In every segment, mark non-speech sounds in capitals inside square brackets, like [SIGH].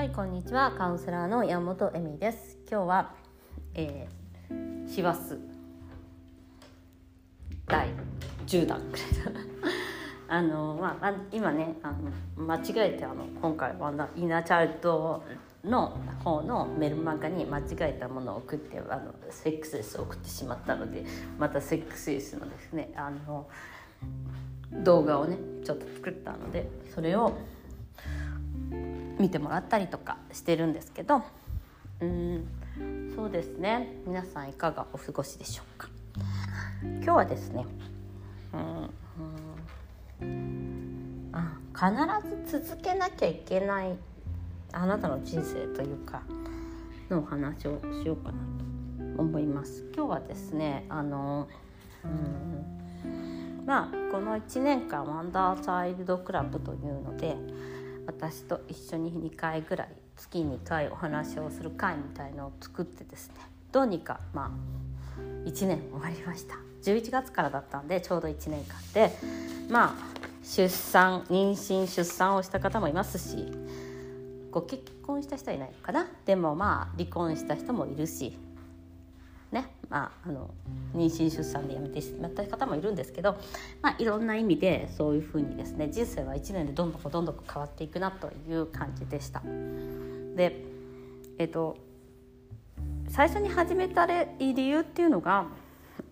はいこんにちは。カウンセラーの山本恵美です。今日は、えー、師走。第10弾 [LAUGHS] あのまあ今ねあの間違えてあの今回はイナチャルトの方のメルマガに間違えたものを送ってあのセックスレスを送ってしまったのでまたセックスレスのですねあの動画をねちょっと作ったのでそれを見てもらったりとかしてるんですけどうんそうですね。皆さんいかがお過ごしでしょうか？今日はですねうんうんあ必ず続けなきゃいけないあなたの人生というかのお話をしようかなと思います。今日はですねあのうんまあこの1年間ワンダーチャイルドクラブというので私と一緒に2回ぐらい月2回お話をする会みたいのを作ってですねどうにかまあ1年終わりました。11月からだったんでちょうど1年間でまあ出産妊娠出産をした方もいますしご結婚した人はいないのかな。でもまあ離婚した人もいるしまあ、あの妊娠出産で辞めてしまった方もいるんですけど、まあ、いろんな意味でそういうふうにですね人生は1年でどんどんどんどん変わっていくなという感じでした。でえっと最初に始めた理由っていうのが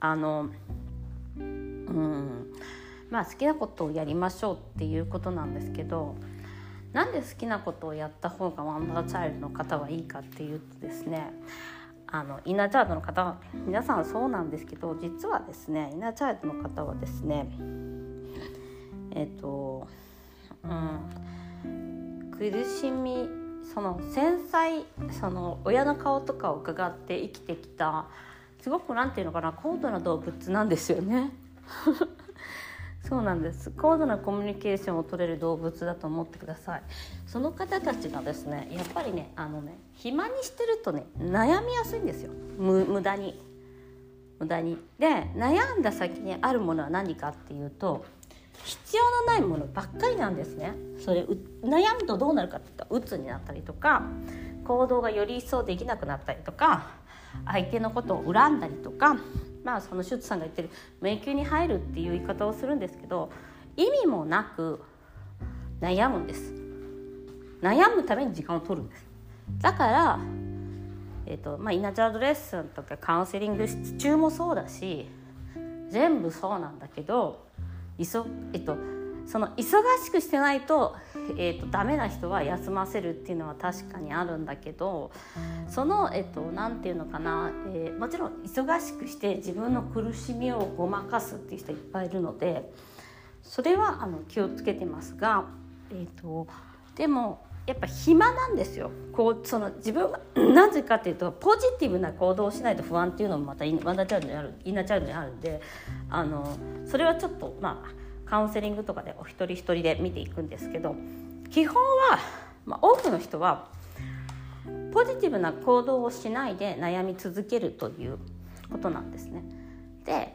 あのうんまあ好きなことをやりましょうっていうことなんですけどなんで好きなことをやった方がワンダーチャイルドの方はいいかっていうとですねあのイナーチャイルドの方皆さんそうなんですけど実はですねイナーチャイルドの方はですねえっ、とうん苦しみその繊細その親の顔とかを伺って生きてきたすごく何て言うのかな高度な動物なんですよね。そうなんです。高度なコミュニケーションを取れる動物だと思ってください。その方たちがですねやっぱりねあのね暇にしてるとね悩みやすいんですよ。無駄に。無駄に。で悩んだ先にあるものは何かっていうと必要のないものばっかりなんですね。それ悩むとどうなるかって言ったら鬱になったりとか行動がより一層できなくなったりとか相手のことを恨んだりとかまあそのシュッツさんが言ってる迷宮に入るっていう言い方をするんですけど意味もなく悩むんです。悩むために時間を取るんです。だからえーとまあ、イナチャードレッスンとかカウンセリング中もそうだし全部そうなんだけど急、えっと、その忙しくしてないと,、えーと、ダメな人は休ませるっていうのは確かにあるんだけどそのえっ、と何て言うのかな、えー、もちろん忙しくして自分の苦しみをごまかすっていう人いっぱいいるのでそれはあの気をつけてますが、えーと、でもやっぱ暇なんですよ。こうその自分がなぜかっていうとポジティブな行動をしないと不安っていうのもまたワンダーチャイルドにあるインナーチャイルドにあるんであのそれはちょっとまあカウンセリングとかでお一人一人で見ていくんですけど基本は、まあ、多くの人はポジティブな行動をしないで悩み続けるということなんですね。で、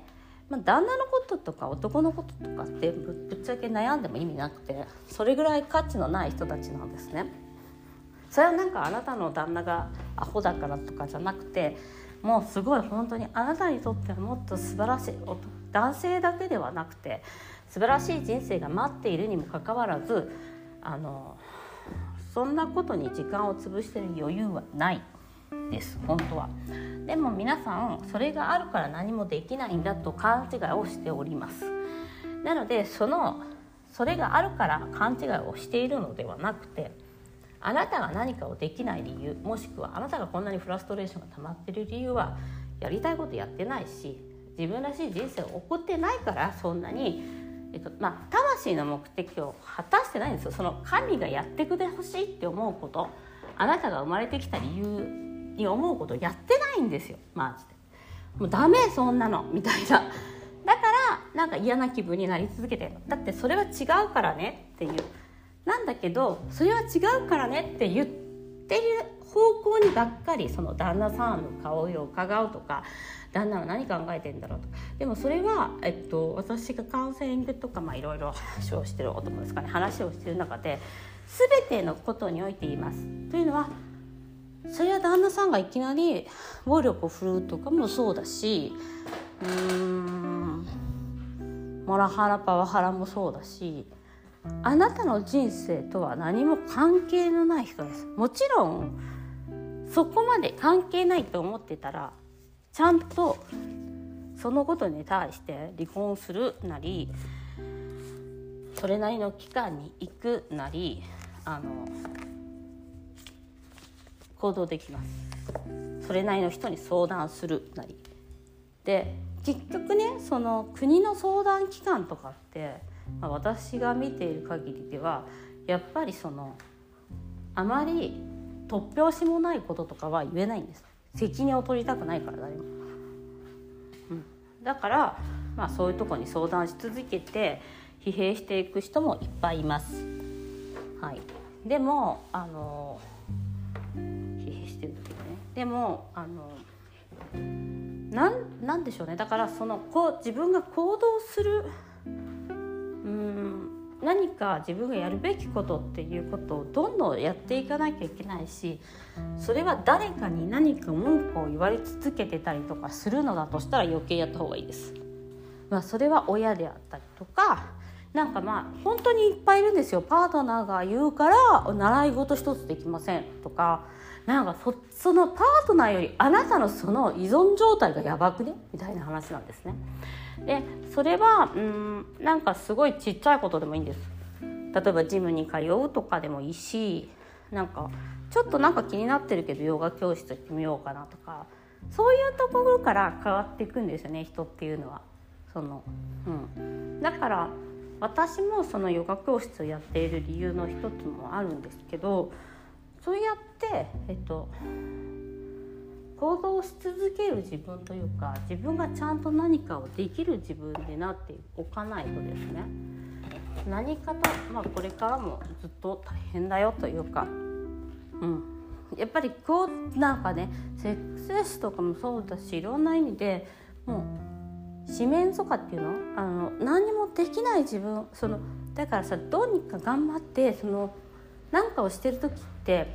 まあ、旦那のこととか男のこととかってぶっちゃけ悩んでも意味なくてそれぐらい価値のない人たちなんですね。それはなんかあなたの旦那がアホだからとかじゃなくてもうすごい本当にあなたにとってはもっと素晴らしい男性だけではなくて素晴らしい人生が待っているにもかかわらずあのそんなことに時間を潰してる余裕はないです本当は。でも皆さんそれがあるから何もできないんだと勘違いをしております。なのでそのそれがあるから勘違いをしているのではなくてあなたが何かをできない理由もしくはあなたがこんなにフラストレーションが溜まってる理由はやりたいことやってないし自分らしい人生を送ってないからそんなにえっとまあ、魂の目的を果たしてないんですよ。その神がやってくれほしいって思うこと。あなたが生まれてきた理由に思うことやってないんですよ。マジでもうダメそんなのみたいな。だからなんか嫌な気分になり続けて。だってそれは違うからねっていう。なんだけどそれは違うからねって言ってる方向にばっかりその旦那さんの顔を伺うとか旦那は何考えてんだろうとか。でもそれは、えっと、私がカウンセリングとかいろいろ話をしてるお友ですかね。話をしてる中で全てのことにおいて言います。というのはそれは旦那さんがいきなり暴力を振るうとかもそうだしうーんモラハラパワハラもそうだしあなたの人生とは何も関係のない人です。もちろんそこまで関係ないと思ってたらちゃんとそのことに対して離婚するなりそれなりの期間に行くなりあの行動できます。それなりの人に相談するなり。で結局ねその国の相談機関とかってまあ、私が見ている限りではやっぱりそのあまり突拍子もないこととかは言えないんです。責任を取りたくないから誰も、うん、だからまあそういうとこに相談し続けて疲弊していく人もいっぱいいます、はい、でもあの疲弊してる時ね。でもあのなんなんでしょうね。だからそのこう自分が行動するうん何か自分がやるべきことっていうことをどんどんやっていかなきゃいけないしそれは誰かに何か文句を言われ続けてたりとかするのだとしたら余計やった方がいいです。まあ、それは親であったりとかなんかまあ本当にいっぱいいるんですよパートナーが言うから習い事一つできませんとかなんかそそのパートナーよりあなたのその依存状態がやばくね？みたいな話なんですね。でそれはうんなんかすごいちっちゃいことでもいいんです例えばジムに通うとかでもいいしなんかちょっとなんか気になってるけどヨガ教室行ってみようかなとかそういうところから変わっていくんですよね人っていうのは。そのうん、だから私もそのヨガ教室をやっている理由の一つもあるんですけどそうやって、えっと、行動し続ける自分というか自分がちゃんと何かをできる自分になっておかないとですね何かと、まあ、これからもずっと大変だよというか、うん、やっぱりこうなんかねセックスレスとかもそうだしいろんな意味でもう四面楚歌っていうの？あの何もできない自分そのだからさどうにか頑張ってその何かをしてる時って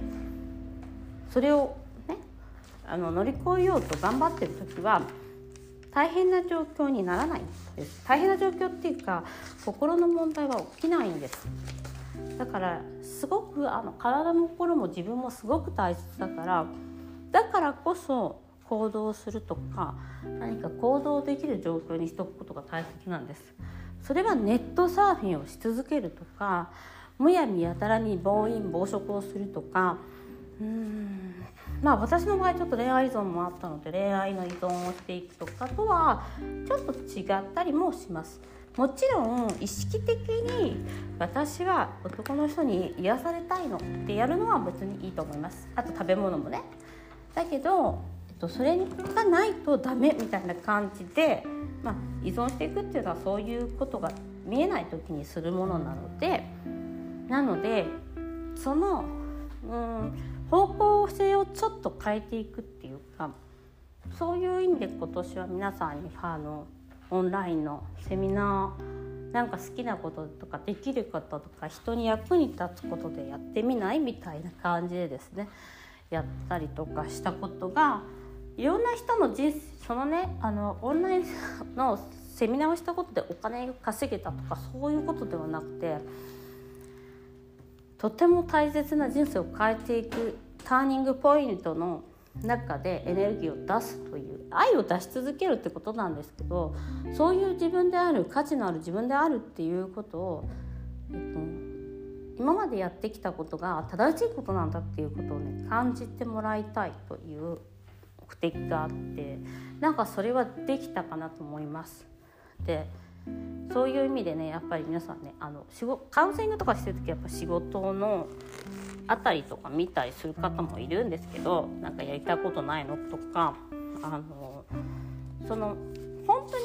それをねあの乗り越えようと頑張ってる時は大変な状況にならないんです。大変な状況っていうか心の問題は起きないんです。だからすごくあの体も心も自分もすごく大切だからだからこそ行動するとか何か行動できる状況にしておくことが大切なんです。それはネットサーフィンをし続けるとかむやみやたらに暴飲暴食をするとか。うん。まあ私の場合ちょっと恋愛依存もあったので恋愛の依存をしていくとかとはちょっと違ったりもします。もちろん意識的に私は男の人に癒されたいのってやるのは別にいいと思います。あと食べ物もね。だけど、えっと、それがないとダメみたいな感じで、まあ、依存していくっていうのはそういうことが見えない時にするものなのでなのでそのうん方向性をちょっと変えていくっていうかそういう意味で今年は皆さんにあのオンラインのセミナーなんか好きなこととかできることとか人に役に立つことでやってみないみたいな感じでですねやったりとかしたことがいろんな人の人生そのねあのオンラインのセミナーをしたことでお金が稼げたとかそういうことではなくてとても大切な人生を変えていくターニングポイントの中でエネルギーを出すという愛を出し続けるってことなんですけどそういう自分である価値のある自分であるっていうことを、えっと、今までやってきたことが正しいことなんだっていうことをね感じてもらいたいという目的があってなんかそれはできたかなと思います。でそういう意味でねやっぱり皆さんねあの仕事カウンセリングとかしてる時やっぱ仕事のあたりとか見たりする方もいるんですけどなんかやりたいことないのとかあのその本当に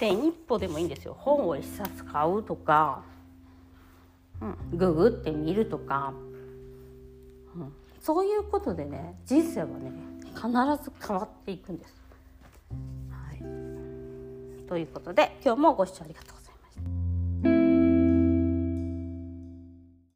0.1歩でもいいんですよ。本を1冊買うとか、うん、ググって見るとか。うん、そういうことでね人生はね必ず変わっていくんです。ということで今日もご視聴ありがとうございました。